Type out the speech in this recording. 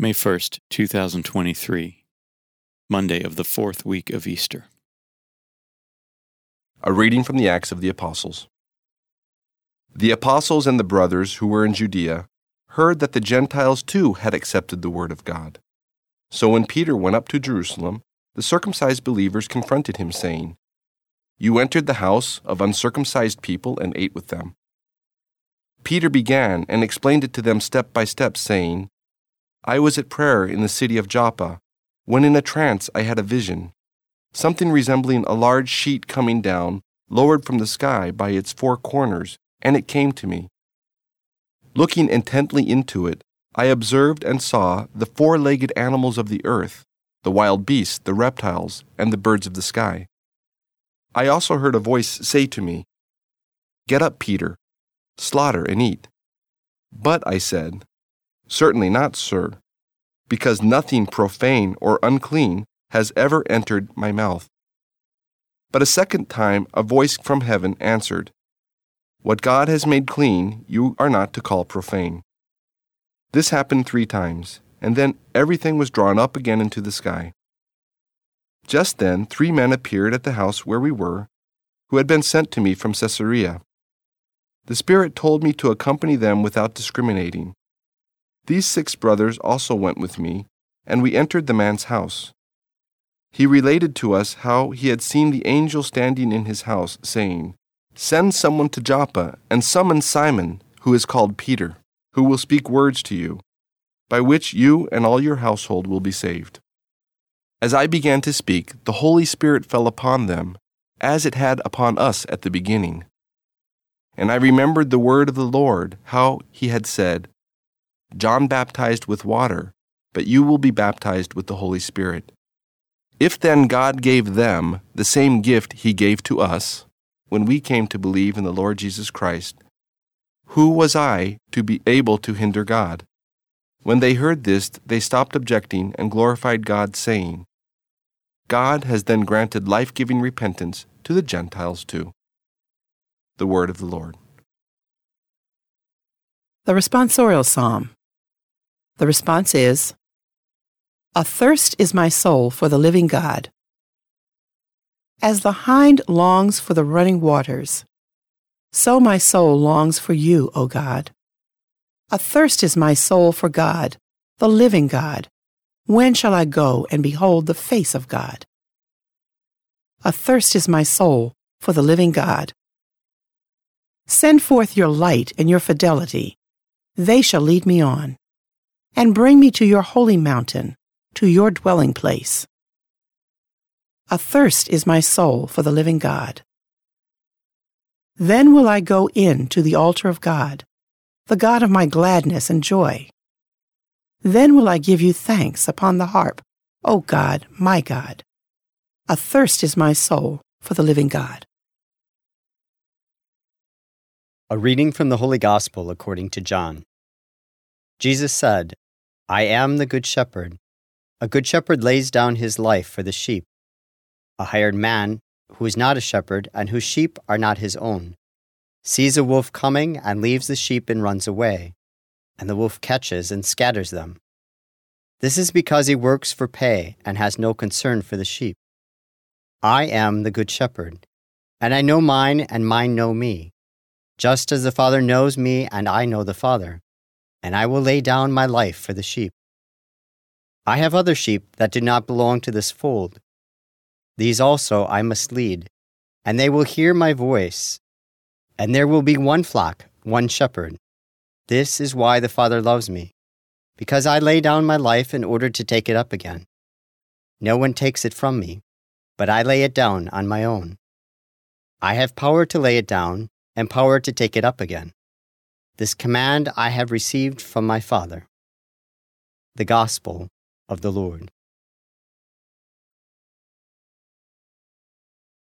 May 1st, 2023, Monday of the fourth week of Easter. A reading from the Acts of the Apostles. The apostles and the brothers who were in Judea heard that the Gentiles too had accepted the word of God. So when Peter went up to Jerusalem, the circumcised believers confronted him, saying, You entered the house of uncircumcised people and ate with them. Peter began and explained it to them step by step, saying, I was at prayer in the city of Joppa, when in a trance I had a vision, something resembling a large sheet coming down, lowered from the sky by its four corners, and it came to me. Looking intently into it, I observed and saw the four legged animals of the earth, the wild beasts, the reptiles, and the birds of the sky. I also heard a voice say to me, Get up, Peter, slaughter and eat. But I said, Certainly not, sir, because nothing profane or unclean has ever entered my mouth. But a second time a voice from heaven answered, What God has made clean, you are not to call profane. This happened three times, and then everything was drawn up again into the sky. Just then, three men appeared at the house where we were, who had been sent to me from Caesarea. The Spirit told me to accompany them without discriminating. These six brothers also went with me, and we entered the man's house. He related to us how he had seen the angel standing in his house, saying, Send someone to Joppa and summon Simon, who is called Peter, who will speak words to you, by which you and all your household will be saved. As I began to speak, the Holy Spirit fell upon them, as it had upon us at the beginning. And I remembered the word of the Lord, how he had said, John baptized with water, but you will be baptized with the Holy Spirit. If then God gave them the same gift he gave to us when we came to believe in the Lord Jesus Christ, who was I to be able to hinder God? When they heard this, they stopped objecting and glorified God, saying, God has then granted life giving repentance to the Gentiles too. The Word of the Lord. The responsorial psalm. The response is Athirst is my soul for the living God. As the hind longs for the running waters, so my soul longs for you, O God. Athirst is my soul for God, the living God. When shall I go and behold the face of God? Athirst is my soul for the living God. Send forth your light and your fidelity. They shall lead me on and bring me to your holy mountain, to your dwelling place. Athirst is my soul for the living God. Then will I go in to the altar of God, the God of my gladness and joy. Then will I give you thanks upon the harp, O God, my God. Athirst is my soul for the living God. A reading from the Holy Gospel according to John. Jesus said, I am the Good Shepherd. A good shepherd lays down his life for the sheep. A hired man, who is not a shepherd and whose sheep are not his own, sees a wolf coming and leaves the sheep and runs away, and the wolf catches and scatters them. This is because he works for pay and has no concern for the sheep. I am the Good Shepherd, and I know mine, and mine know me, just as the Father knows me, and I know the Father and I will lay down my life for the sheep. I have other sheep that do not belong to this fold. These also I must lead, and they will hear my voice. And there will be one flock, one shepherd. This is why the Father loves me, because I lay down my life in order to take it up again. No one takes it from me, but I lay it down on my own. I have power to lay it down and power to take it up again. This command I have received from my Father. The Gospel of the Lord.